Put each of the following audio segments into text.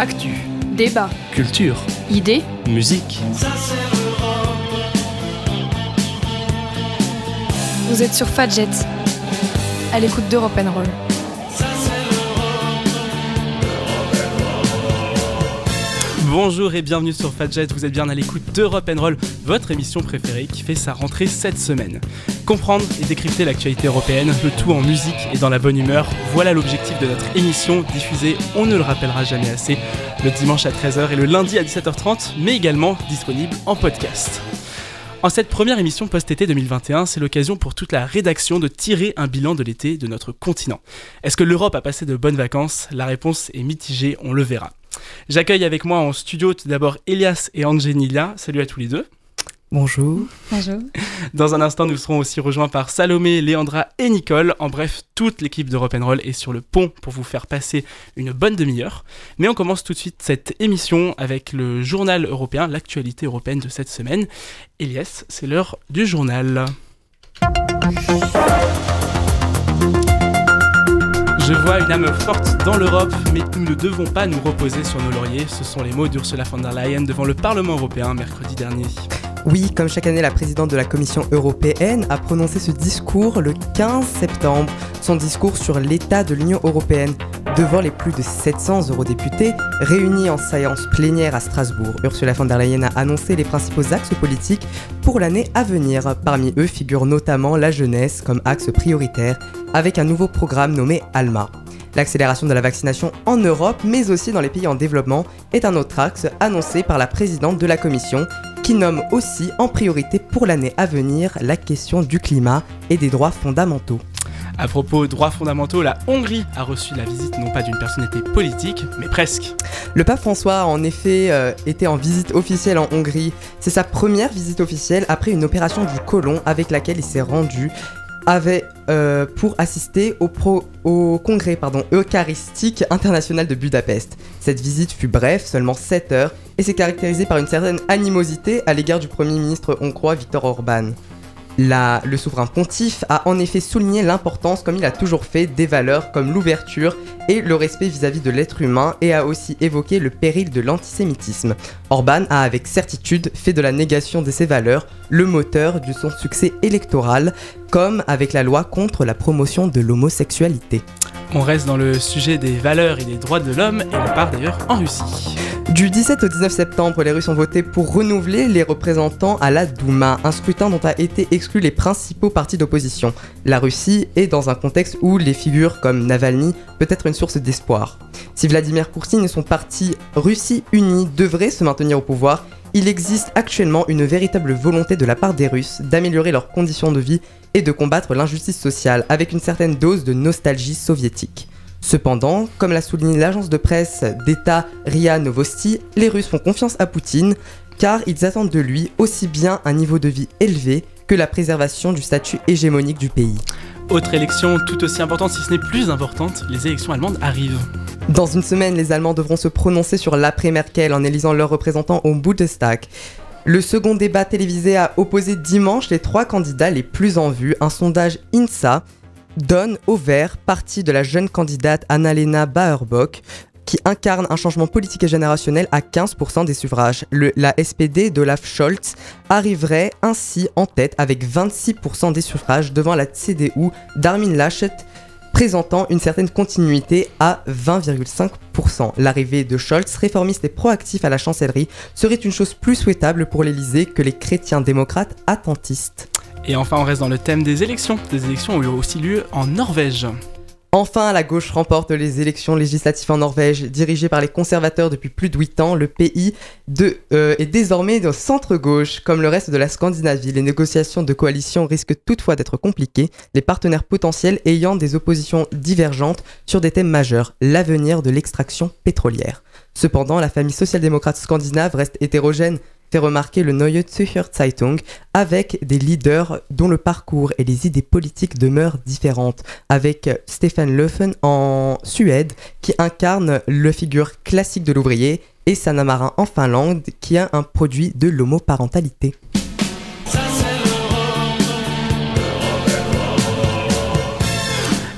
Actu, Débat, culture, idées, musique. vous êtes sur Fadjet, à l'écoute d'Europe Roll. Bonjour et bienvenue sur Fadjet, vous êtes bien à l'écoute d'Europe Roll, votre émission préférée qui fait sa rentrée cette semaine. Comprendre et décrypter l'actualité européenne, le tout en musique et dans la bonne humeur, voilà l'objectif de notre émission diffusée, on ne le rappellera jamais assez, le dimanche à 13h et le lundi à 17h30, mais également disponible en podcast. En cette première émission post-été 2021, c'est l'occasion pour toute la rédaction de tirer un bilan de l'été de notre continent. Est-ce que l'Europe a passé de bonnes vacances? La réponse est mitigée, on le verra. J'accueille avec moi en studio tout d'abord Elias et Angelina. Salut à tous les deux. Bonjour. Bonjour. Dans un instant, nous serons aussi rejoints par Salomé, Léandra et Nicole. En bref, toute l'équipe de Roll est sur le pont pour vous faire passer une bonne demi-heure. Mais on commence tout de suite cette émission avec le journal européen, l'actualité européenne de cette semaine. Elias, c'est l'heure du journal. Je vois une âme forte dans l'Europe, mais nous ne devons pas nous reposer sur nos lauriers. Ce sont les mots d'Ursula von der Leyen devant le Parlement européen mercredi dernier. Oui, comme chaque année, la présidente de la Commission européenne a prononcé ce discours le 15 septembre, son discours sur l'état de l'Union européenne, devant les plus de 700 eurodéputés réunis en séance plénière à Strasbourg. Ursula von der Leyen a annoncé les principaux axes politiques pour l'année à venir. Parmi eux figure notamment la jeunesse comme axe prioritaire, avec un nouveau programme nommé ALMA. L'accélération de la vaccination en Europe, mais aussi dans les pays en développement, est un autre axe annoncé par la présidente de la Commission, qui nomme aussi en priorité pour l'année à venir la question du climat et des droits fondamentaux. À propos droits fondamentaux, la Hongrie a reçu la visite non pas d'une personnalité politique, mais presque. Le pape François a en effet euh, été en visite officielle en Hongrie. C'est sa première visite officielle après une opération du côlon avec laquelle il s'est rendu avait euh, pour assister au, congrès eucharistique international de Budapest. Cette visite fut brève, seulement 7 heures, et s'est caractérisée par une certaine animosité à l'égard du Premier ministre hongrois Viktor Orban. La- le souverain pontife a en effet souligné l'importance, comme il a toujours fait, des valeurs comme l'ouverture et le respect vis-à-vis de l'être humain et a aussi évoqué le péril de l'antisémitisme. Orban a avec certitude fait de la négation de ces valeurs le moteur de son succès électoral, comme avec la loi contre la promotion de l'homosexualité. On reste dans le sujet des valeurs et des droits de l'homme et on part d'ailleurs en Russie. Du 17 au 19 septembre, les Russes ont voté pour renouveler les représentants à la Douma, un scrutin dont a été exclu les principaux partis d'opposition. La Russie est dans un contexte où les figures comme Navalny peut être une source d'espoir. Si Vladimir Poutine et son parti Russie Unie devraient se maintenir au pouvoir, il existe actuellement une véritable volonté de la part des Russes d'améliorer leurs conditions de vie et de combattre l'injustice sociale avec une certaine dose de nostalgie soviétique. Cependant, comme l'a souligné l'agence de presse d'État RIA Novosti, les Russes font confiance à Poutine car ils attendent de lui aussi bien un niveau de vie élevé que la préservation du statut hégémonique du pays. Autre élection tout aussi importante, si ce n'est plus importante, les élections allemandes arrivent. Dans une semaine, les Allemands devront se prononcer sur l'après-Merkel en élisant leurs représentants au Bundestag. Le second débat télévisé a opposé dimanche les trois candidats les plus en vue. Un sondage INSA donne au vert parti de la jeune candidate Annalena Baerbock qui incarne un changement politique et générationnel à 15% des suffrages. La SPD d'Olaf Scholz arriverait ainsi en tête avec 26% des suffrages devant la CDU d'Armin Laschet présentant une certaine continuité à 20,5%. L'arrivée de Scholz, réformiste et proactif à la chancellerie, serait une chose plus souhaitable pour l'Elysée que les chrétiens démocrates attentistes. Et enfin, on reste dans le thème des élections. Des élections ont eu aussi lieu en Norvège. Enfin, la gauche remporte les élections législatives en Norvège. Dirigée par les conservateurs depuis plus de 8 ans, le pays euh, est désormais de centre-gauche. Comme le reste de la Scandinavie, les négociations de coalition risquent toutefois d'être compliquées, les partenaires potentiels ayant des oppositions divergentes sur des thèmes majeurs, l'avenir de l'extraction pétrolière. Cependant, la famille social-démocrate scandinave reste hétérogène, fait remarquer le Neue Zürcher Zeitung, avec des leaders dont le parcours et les idées politiques demeurent différentes, avec Stefan Löfven en Suède, qui incarne le figure classique de l'ouvrier, et Sanna Marin en Finlande, qui a un produit de l'homoparentalité.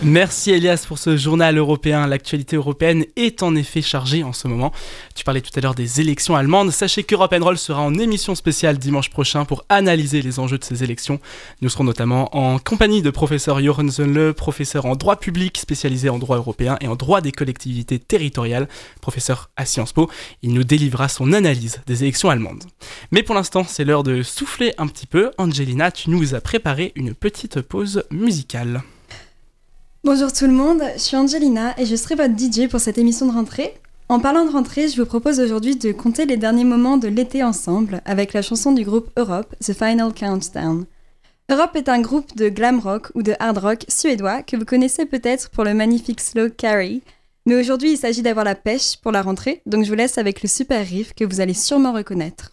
Merci Elias pour ce journal européen. L'actualité européenne est en effet chargée en ce moment. Tu parlais tout à l'heure des élections allemandes. Sachez qu'Europe Roll sera en émission spéciale dimanche prochain pour analyser les enjeux de ces élections. Nous serons notamment en compagnie de professeur Jochen Zönle, professeur en droit public spécialisé en droit européen et en droit des collectivités territoriales, professeur à Sciences Po. Il nous délivrera son analyse des élections allemandes. Mais pour l'instant, c'est l'heure de souffler un petit peu. Angelina, tu nous as préparé une petite pause musicale. Bonjour tout le monde, je suis Angelina et je serai votre DJ pour cette émission de rentrée. En parlant de rentrée, je vous propose aujourd'hui de compter les derniers moments de l'été ensemble avec la chanson du groupe Europe, The Final Countdown. Europe est un groupe de glam rock ou de hard rock suédois que vous connaissez peut-être pour le magnifique slow Carry, mais aujourd'hui il s'agit d'avoir la pêche pour la rentrée, donc je vous laisse avec le super riff que vous allez sûrement reconnaître.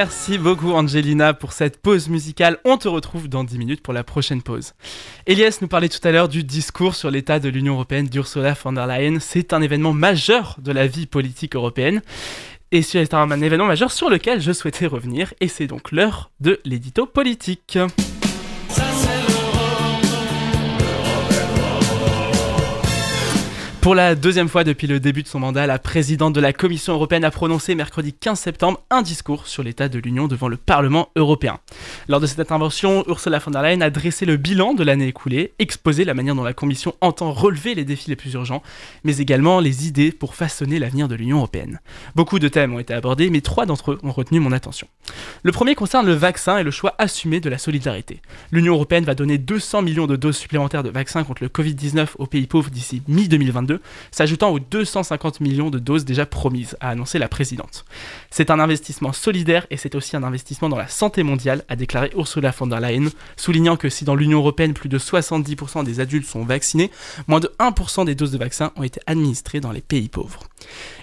Merci beaucoup Angelina pour cette pause musicale. On te retrouve dans 10 minutes pour la prochaine pause. Elias nous parlait tout à l'heure du discours sur l'état de l'Union européenne d'Ursula von der Leyen. C'est un événement majeur de la vie politique européenne. Et c'est un événement majeur sur lequel je souhaitais revenir. Et c'est donc l'heure de l'édito politique. Pour la deuxième fois depuis le début de son mandat, la présidente de la Commission européenne a prononcé mercredi 15 septembre un discours sur l'état de l'Union devant le Parlement européen. Lors de cette intervention, Ursula von der Leyen a dressé le bilan de l'année écoulée, exposé la manière dont la Commission entend relever les défis les plus urgents, mais également les idées pour façonner l'avenir de l'Union européenne. Beaucoup de thèmes ont été abordés, mais trois d'entre eux ont retenu mon attention. Le premier concerne le vaccin et le choix assumé de la solidarité. L'Union européenne va donner 200 millions de doses supplémentaires de vaccins contre le Covid-19 aux pays pauvres d'ici mi-2022 s'ajoutant aux 250 millions de doses déjà promises, a annoncé la présidente. C'est un investissement solidaire et c'est aussi un investissement dans la santé mondiale, a déclaré Ursula von der Leyen, soulignant que si dans l'Union européenne plus de 70% des adultes sont vaccinés, moins de 1% des doses de vaccins ont été administrées dans les pays pauvres.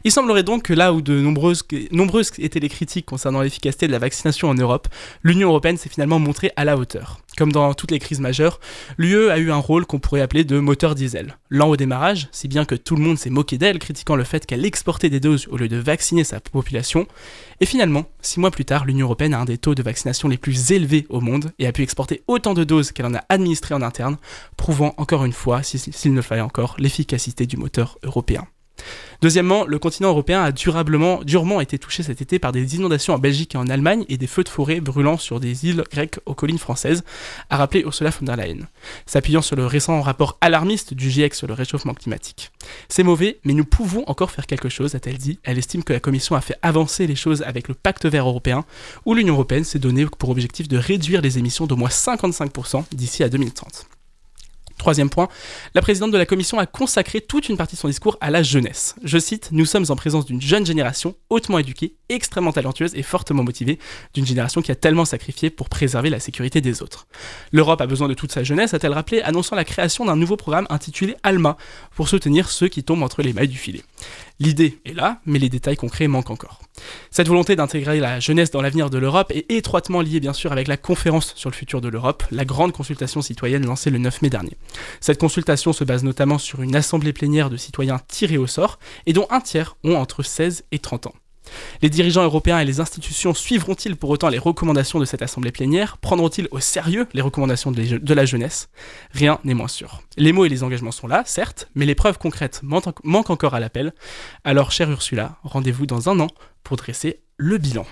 Il semblerait donc que là où de nombreuses, nombreuses étaient les critiques concernant l'efficacité de la vaccination en Europe, l'Union européenne s'est finalement montrée à la hauteur. Comme dans toutes les crises majeures, l'UE a eu un rôle qu'on pourrait appeler de moteur diesel. Lent au démarrage, si bien que tout le monde s'est moqué d'elle, critiquant le fait qu'elle exportait des doses au lieu de vacciner sa population. Et finalement, six mois plus tard, l'Union européenne a un des taux de vaccination les plus élevés au monde et a pu exporter autant de doses qu'elle en a administrées en interne, prouvant encore une fois, s'il ne fallait encore, l'efficacité du moteur européen. Deuxièmement, le continent européen a durablement, durement été touché cet été par des inondations en Belgique et en Allemagne et des feux de forêt brûlant sur des îles grecques aux collines françaises, a rappelé Ursula von der Leyen, s'appuyant sur le récent rapport alarmiste du GIEC sur le réchauffement climatique. C'est mauvais, mais nous pouvons encore faire quelque chose, a-t-elle dit. Elle estime que la Commission a fait avancer les choses avec le pacte vert européen, où l'Union européenne s'est donné pour objectif de réduire les émissions d'au moins 55% d'ici à 2030. Troisième point, la présidente de la commission a consacré toute une partie de son discours à la jeunesse. Je cite, Nous sommes en présence d'une jeune génération hautement éduquée, extrêmement talentueuse et fortement motivée, d'une génération qui a tellement sacrifié pour préserver la sécurité des autres. L'Europe a besoin de toute sa jeunesse, a-t-elle rappelé, annonçant la création d'un nouveau programme intitulé ALMA, pour soutenir ceux qui tombent entre les mailles du filet. L'idée est là, mais les détails concrets manquent encore. Cette volonté d'intégrer la jeunesse dans l'avenir de l'Europe est étroitement liée bien sûr avec la conférence sur le futur de l'Europe, la grande consultation citoyenne lancée le 9 mai dernier. Cette consultation se base notamment sur une assemblée plénière de citoyens tirés au sort, et dont un tiers ont entre 16 et 30 ans. Les dirigeants européens et les institutions suivront-ils pour autant les recommandations de cette assemblée plénière? Prendront-ils au sérieux les recommandations de la jeunesse? Rien n'est moins sûr. Les mots et les engagements sont là, certes, mais les preuves concrètes manquent encore à l'appel. Alors, chère Ursula, rendez-vous dans un an pour dresser le bilan.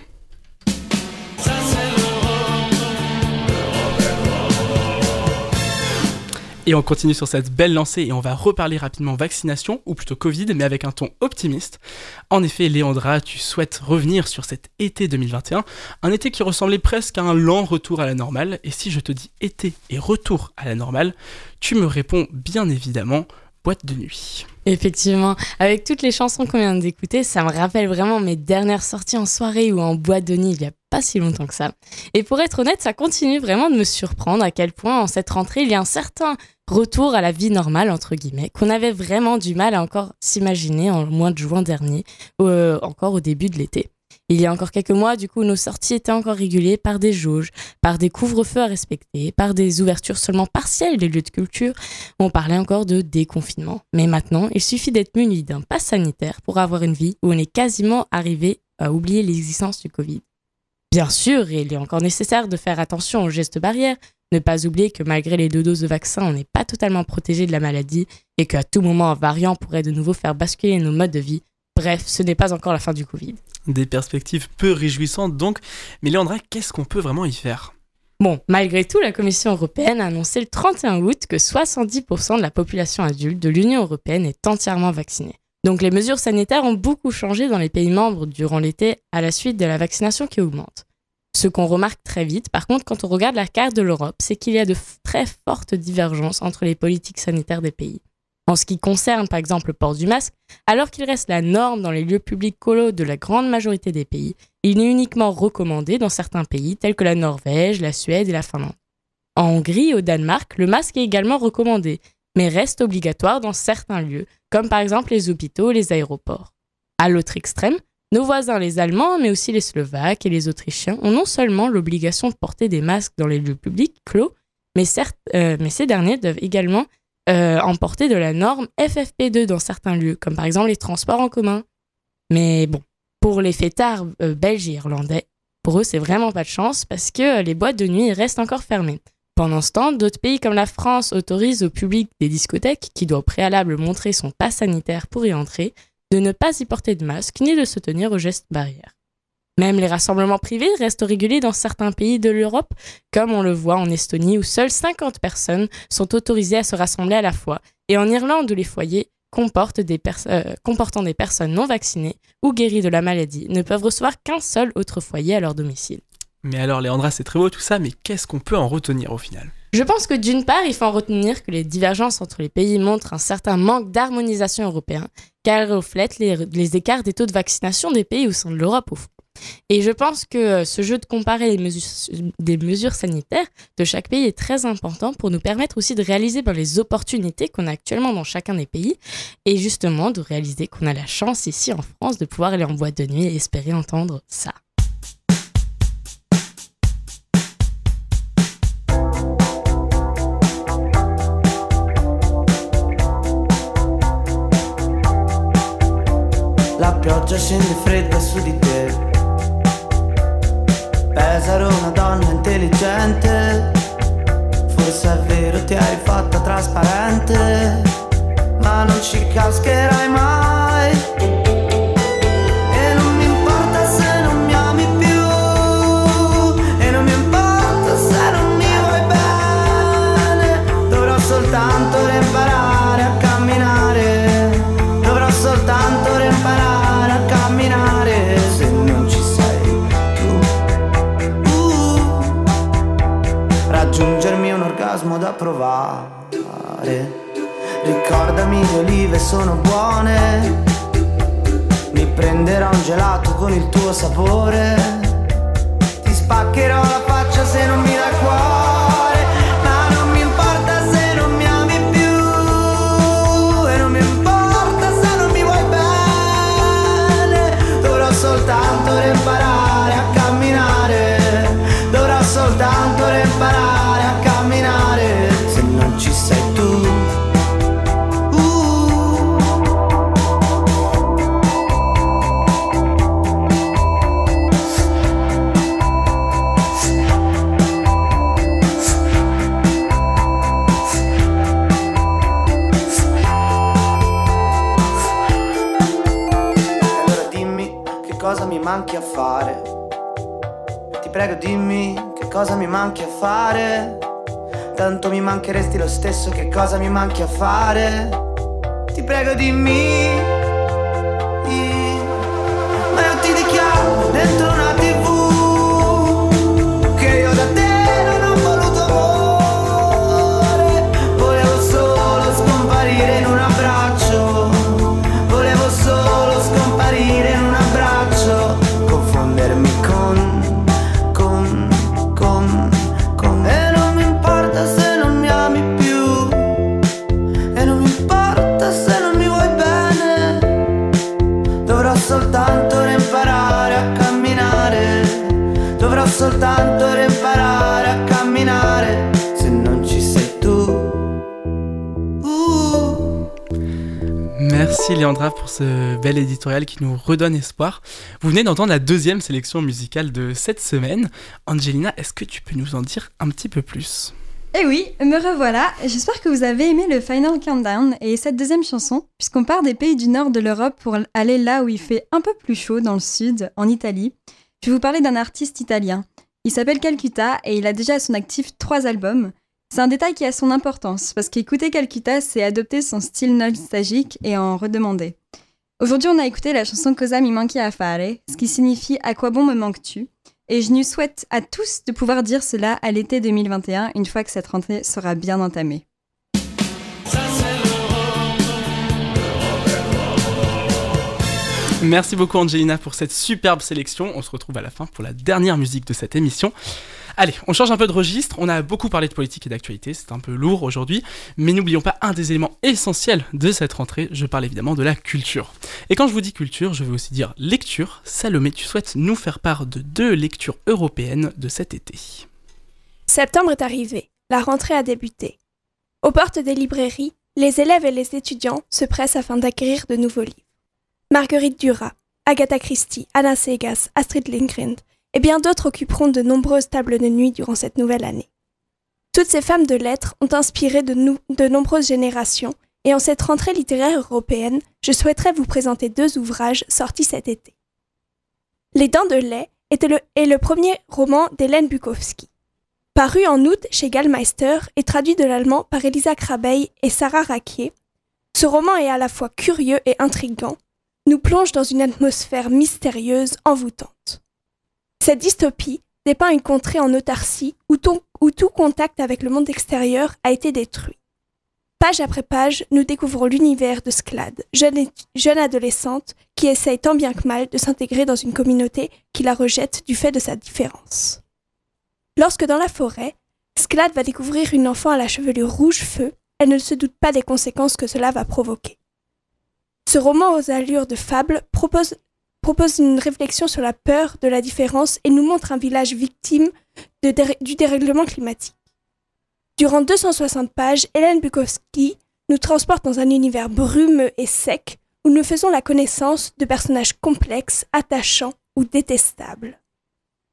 Et on continue sur cette belle lancée et on va reparler rapidement vaccination, ou plutôt Covid, mais avec un ton optimiste. En effet, Léandra, tu souhaites revenir sur cet été 2021, un été qui ressemblait presque à un lent retour à la normale. Et si je te dis été et retour à la normale, tu me réponds bien évidemment boîte de nuit. Effectivement, avec toutes les chansons qu'on vient d'écouter, ça me rappelle vraiment mes dernières sorties en soirée ou en boîte de nuit il y a pas si longtemps que ça. Et pour être honnête, ça continue vraiment de me surprendre à quel point en cette rentrée il y a un certain retour à la vie normale entre guillemets qu'on avait vraiment du mal à encore s'imaginer en mois de juin dernier, euh, encore au début de l'été. Il y a encore quelques mois, du coup, nos sorties étaient encore régulées par des jauges, par des couvre-feux à respecter, par des ouvertures seulement partielles des lieux de culture. On parlait encore de déconfinement. Mais maintenant, il suffit d'être muni d'un pass sanitaire pour avoir une vie où on est quasiment arrivé à oublier l'existence du Covid. Bien sûr, il est encore nécessaire de faire attention aux gestes barrières, ne pas oublier que malgré les deux doses de vaccin, on n'est pas totalement protégé de la maladie et qu'à tout moment un variant pourrait de nouveau faire basculer nos modes de vie. Bref, ce n'est pas encore la fin du Covid. Des perspectives peu réjouissantes donc, mais Léandra, qu'est-ce qu'on peut vraiment y faire? Bon, malgré tout, la Commission européenne a annoncé le 31 août que 70% de la population adulte de l'Union européenne est entièrement vaccinée. Donc les mesures sanitaires ont beaucoup changé dans les pays membres durant l'été à la suite de la vaccination qui augmente. Ce qu'on remarque très vite, par contre, quand on regarde la carte de l'Europe, c'est qu'il y a de très fortes divergences entre les politiques sanitaires des pays. En ce qui concerne par exemple le port du masque, alors qu'il reste la norme dans les lieux publics colos de la grande majorité des pays, il est uniquement recommandé dans certains pays tels que la Norvège, la Suède et la Finlande. En Hongrie et au Danemark, le masque est également recommandé, mais reste obligatoire dans certains lieux, comme par exemple les hôpitaux et les aéroports. À l'autre extrême, Nos voisins, les Allemands, mais aussi les Slovaques et les Autrichiens, ont non seulement l'obligation de porter des masques dans les lieux publics clos, mais, euh, ces derniers doivent également euh, emporter de la norme FFP2 dans certains lieux, comme par exemple les transports en commun. Mais bon, pour les fêtards euh, belges et irlandais, pour eux, c'est vraiment pas de chance parce que les boîtes de nuit restent encore fermées. Pendant ce temps, d'autres pays comme la France autorisent au public des discothèques, qui doit au préalable montrer son pass sanitaire pour y entrer, de ne pas y porter de masque ni de se tenir aux gestes barrières. Même les rassemblements privés restent régulés dans certains pays de l'Europe, comme on le voit en Estonie où seules 50 personnes sont autorisées à se rassembler à la fois, et en Irlande où les foyers euh, comportant des personnes non vaccinées ou guéries de la maladie ne peuvent recevoir qu'un seul autre foyer à leur domicile. Mais alors Léandra, c'est très beau tout ça, mais qu'est-ce qu'on peut en retenir au final? Je pense que d'une part, il faut en retenir que les divergences entre les pays montrent un certain manque d'harmonisation européen, car elles reflètent les, écarts des taux de vaccination des pays au sein de l'Europe au. Et je pense que euh, ce jeu de comparer les mesures, des mesures sanitaires de chaque pays est très important pour nous permettre aussi de réaliser ben, les opportunités qu'on a actuellement dans chacun des pays et justement de réaliser qu'on a la chance ici en France de pouvoir aller en boîte de nuit et espérer entendre ça. Pioggia scende fredda su di te. Pesaro una donna intelligente. Forse è vero ti hai fatta trasparente Ma non ci cascherai mai provare. Ricordami le olive sono buone. Mi prenderò un gelato con il tuo sapore. Ti spaccherò la faccia se non mi dai cuore. Manchi a fare. Ti prego dimmi che cosa mi manchi a fare. Tanto mi mancheresti lo stesso che cosa mi manchi a fare. Ti prego dimmi. Ma io ti dichiaro dentro una Merci Léandra pour ce bel éditorial qui nous redonne espoir. Vous venez d'entendre la deuxième sélection musicale de cette semaine. Angelina, est-ce que tu peux nous en dire un petit peu plus? Eh oui, me revoilà. J'espère que vous avez aimé le Final Countdown et cette deuxième chanson, puisqu'on part des pays du nord de l'Europe pour aller là où il fait un peu plus chaud, dans le sud, en Italie. Je vais vous parler d'un artiste italien. Il s'appelle Calcutta et il a déjà à son actif trois albums. C'est un détail qui a son importance, parce qu'écouter Calcutta, c'est adopter son style nostalgique et en redemander. Aujourd'hui, on a écouté la chanson Cosa mi manchi a fare, ce qui signifie À quoi bon me manques-tu? Et je nous souhaite à tous de pouvoir dire cela à l'été 2021, une fois que cette rentrée sera bien entamée. Merci beaucoup Angelina pour cette superbe sélection. On se retrouve à la fin pour la dernière musique de cette émission. Allez, on change un peu de registre. On a beaucoup parlé de politique et d'actualité, c'est un peu lourd aujourd'hui, mais n'oublions pas un des éléments essentiels de cette rentrée. Je parle évidemment de la culture. Et quand je vous dis culture, je veux aussi dire lecture. Salomé, tu souhaites nous faire part de deux lectures européennes de cet été. Septembre est arrivé, la rentrée a débuté. Aux portes des librairies, les élèves et les étudiants se pressent afin d'acquérir de nouveaux livres. Marguerite Duras, Agatha Christie, Anna Segas, Astrid Lindgren et bien d'autres occuperont de nombreuses tables de nuit durant cette nouvelle année. Toutes ces femmes de lettres ont inspiré de, nombreuses générations et en cette rentrée littéraire européenne, je souhaiterais vous présenter deux ouvrages sortis cet été. Les Dents de lait est le premier roman d'Hélène Bukowski. Paru en août chez Gallmeister et traduit de l'allemand par Elisa Krabeil et Sarah Raquier, ce roman est à la fois curieux et intrigant, nous plonge dans une atmosphère mystérieuse, envoûtante. Cette dystopie dépeint une contrée en autarcie où, tout contact avec le monde extérieur a été détruit. Page après page, nous découvrons l'univers de Sklad, jeune, jeune adolescente qui essaye tant bien que mal de s'intégrer dans une communauté qui la rejette du fait de sa différence. Lorsque dans la forêt, Sklad va découvrir une enfant à la chevelure rouge feu, elle ne se doute pas des conséquences que cela va provoquer. Ce roman aux allures de fable propose, propose une réflexion sur la peur de la différence et nous montre un village victime du dérèglement climatique. Durant 260 pages, Hélène Bukowski nous transporte dans un univers brumeux et sec où nous faisons la connaissance de personnages complexes, attachants ou détestables.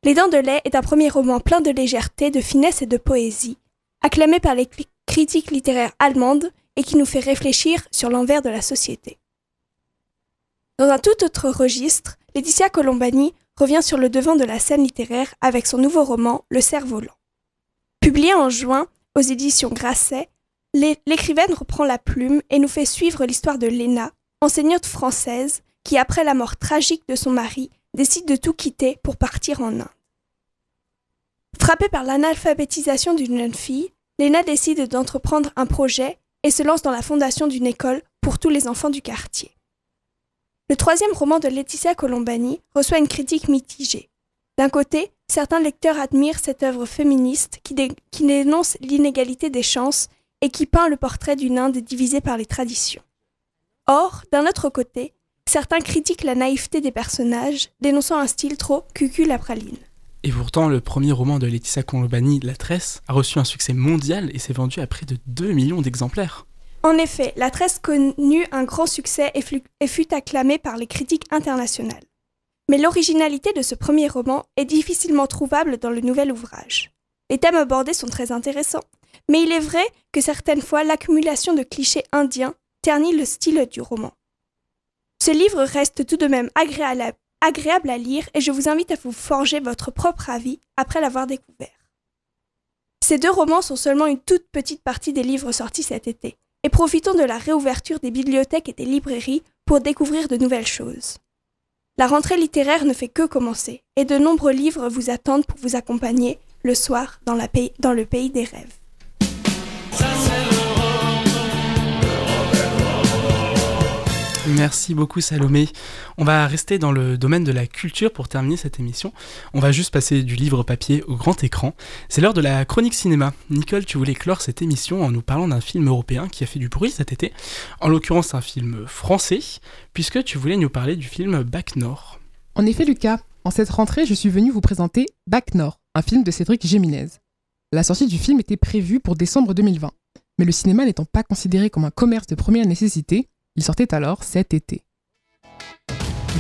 Les Dents de lait est un premier roman plein de légèreté, de finesse et de poésie, acclamé par les critiques littéraires allemandes et qui nous fait réfléchir sur l'envers de la société. Dans un tout autre registre, Laetitia Colombani revient sur le devant de la scène littéraire avec son nouveau roman Le cerf-volant. Publié en juin aux éditions Grasset, l'é- l'écrivaine reprend la plume et nous fait suivre l'histoire de Léna, enseignante française, qui après la mort tragique de son mari, décide de tout quitter pour partir en Inde. Frappée par l'analphabétisation d'une jeune fille, Léna décide d'entreprendre un projet et se lance dans la fondation d'une école pour tous les enfants du quartier. Le troisième roman de Laetitia Colombani reçoit une critique mitigée. D'un côté, certains lecteurs admirent cette œuvre féministe qui, dé- qui dénonce l'inégalité des chances et qui peint le portrait d'une Inde divisée par les traditions. Or, d'un autre côté, certains critiquent la naïveté des personnages, dénonçant un style trop cucul la praline. Et pourtant, le premier roman de Laetitia Colombani, La Tresse, a reçu un succès mondial et s'est vendu à près de 2 millions d'exemplaires. En effet, La Tresse connut un grand succès et fut, acclamée par les critiques internationales. Mais l'originalité de ce premier roman est difficilement trouvable dans le nouvel ouvrage. Les thèmes abordés sont très intéressants, mais il est vrai que certaines fois l'accumulation de clichés indiens ternit le style du roman. Ce livre reste tout de même agréable à lire et je vous invite à vous forger votre propre avis après l'avoir découvert. Ces deux romans sont seulement une toute petite partie des livres sortis cet été et profitons de la réouverture des bibliothèques et des librairies pour découvrir de nouvelles choses. La rentrée littéraire ne fait que commencer, et de nombreux livres vous attendent pour vous accompagner le soir dans, le pays des rêves. Merci beaucoup Salomé. On va rester dans le domaine de la culture pour terminer cette émission. On va juste passer du livre papier au grand écran. C'est l'heure de la chronique cinéma. Nicole, tu voulais clore cette émission en nous parlant d'un film européen qui a fait du bruit cet été. En l'occurrence un film français, puisque tu voulais nous parler du film Bac Nord. En effet, Lucas, en cette rentrée, je suis venu vous présenter Bac Nord, un film de Cédric Géminez. La sortie du film était prévue pour décembre 2020, mais le cinéma n'étant pas considéré comme un commerce de première nécessité, il sortait alors cet été.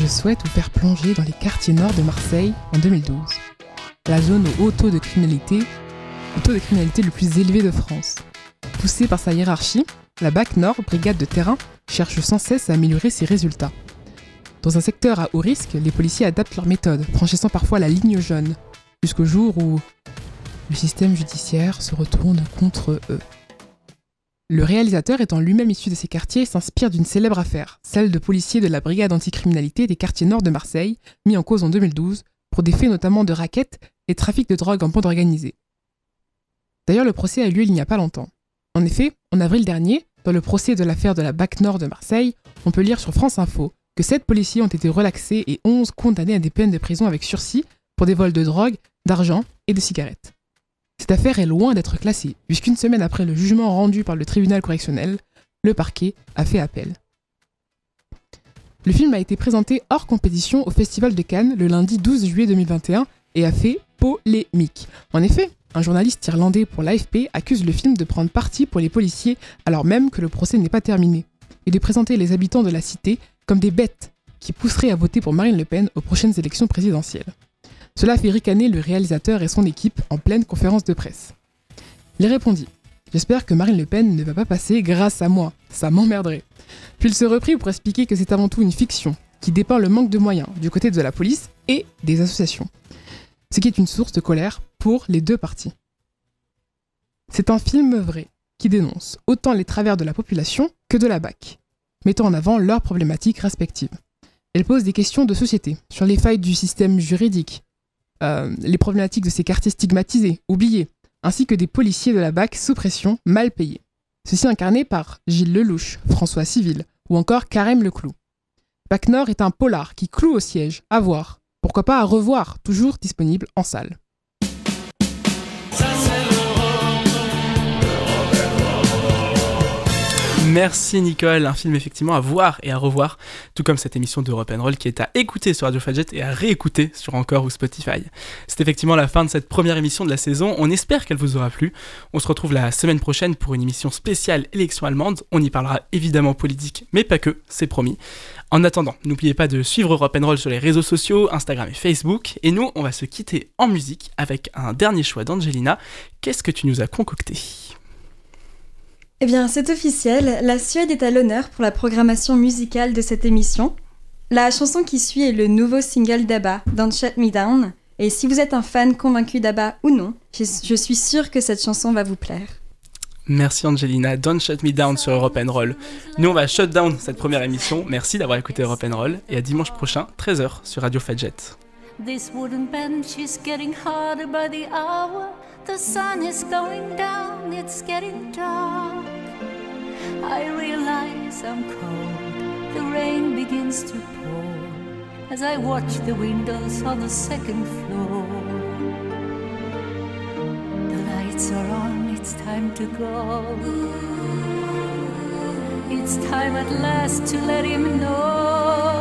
Je souhaite vous faire plonger dans les quartiers nord de Marseille en 2012, la zone au haut taux de criminalité, le taux de criminalité le plus élevé de France. Poussée par sa hiérarchie, la BAC Nord, brigade de terrain, cherche sans cesse à améliorer ses résultats. Dans un secteur à haut risque, les policiers adaptent leurs méthodes, franchissant parfois la ligne jaune, jusqu'au jour où le système judiciaire se retourne contre eux. Le réalisateur étant lui-même issu de ces quartiers s'inspire d'une célèbre affaire, celle de policiers de la brigade anticriminalité des quartiers nord de Marseille, mis en cause en 2012 pour des faits notamment de raquettes et trafic de drogue en bande organisée. D'ailleurs, le procès a eu lieu il n'y a pas longtemps. En effet, en avril dernier, dans le procès de l'affaire de la BAC Nord de Marseille, on peut lire sur France Info que 7 policiers ont été relaxés et 11 condamnés à des peines de prison avec sursis pour des vols de drogue, d'argent et de cigarettes. Cette affaire est loin d'être classée, puisqu'une semaine après le jugement rendu par le tribunal correctionnel, le parquet a fait appel. Le film a été présenté hors compétition au Festival de Cannes le lundi 12 juillet 2021 et a fait polémique. En effet, un journaliste irlandais pour l'AFP accuse le film de prendre parti pour les policiers alors même que le procès n'est pas terminé, et de présenter les habitants de la cité comme des bêtes qui pousseraient à voter pour Marine Le Pen aux prochaines élections présidentielles. Cela fait ricaner le réalisateur et son équipe en pleine conférence de presse. Il répondit J'espère que Marine Le Pen ne va pas passer grâce à moi, ça m'emmerderait. Puis il se reprit pour expliquer que c'est avant tout une fiction, qui dépeint le manque de moyens du côté de la police et des associations. Ce qui est une source de colère pour les deux parties. C'est un film vrai qui dénonce autant les travers de la population que de la BAC, mettant en avant leurs problématiques respectives. Elle pose des questions de société sur les failles du système juridique, euh, les problématiques de ces quartiers stigmatisés, oubliés, ainsi que des policiers de la BAC sous pression, mal payés. Ceci incarné par Gilles Lelouch, François Civil ou encore Carême Leclou. BAC Nord est un polar qui cloue au siège, à voir, pourquoi pas à revoir, toujours disponible en salle. Merci Nicole, un film effectivement à voir et à revoir, tout comme cette émission de Roll qui est à écouter sur Radio Fadjet et à réécouter sur Encore ou Spotify. C'est effectivement la fin de cette première émission de la saison, on espère qu'elle vous aura plu. On se retrouve la semaine prochaine pour une émission spéciale élection allemande, on y parlera évidemment politique, mais pas que, c'est promis. En attendant, n'oubliez pas de suivre Roll sur les réseaux sociaux, Instagram et Facebook, et nous, on va se quitter en musique avec un dernier choix d'Angelina. Qu'est-ce que tu nous as concocté? Eh bien, c'est officiel, la Suède est à l'honneur pour la programmation musicale de cette émission. La chanson qui suit est le nouveau single d'ABBA, Don't Shut Me Down. Et si vous êtes un fan convaincu d'ABBA ou non, je, suis sûre que cette chanson va vous plaire. Merci Angelina, Don't Shut Me Down sur Europe Roll. Nous on va shut down cette première émission. Merci d'avoir écouté Europe Roll et à dimanche prochain, 13h sur Radio Fadjet. This wooden bench is getting harder by the hour. The sun is going down, it's getting dark. I realize I'm cold, the rain begins to pour as I watch the windows on the second floor. The lights are on, it's time to go. It's time at last to let him know.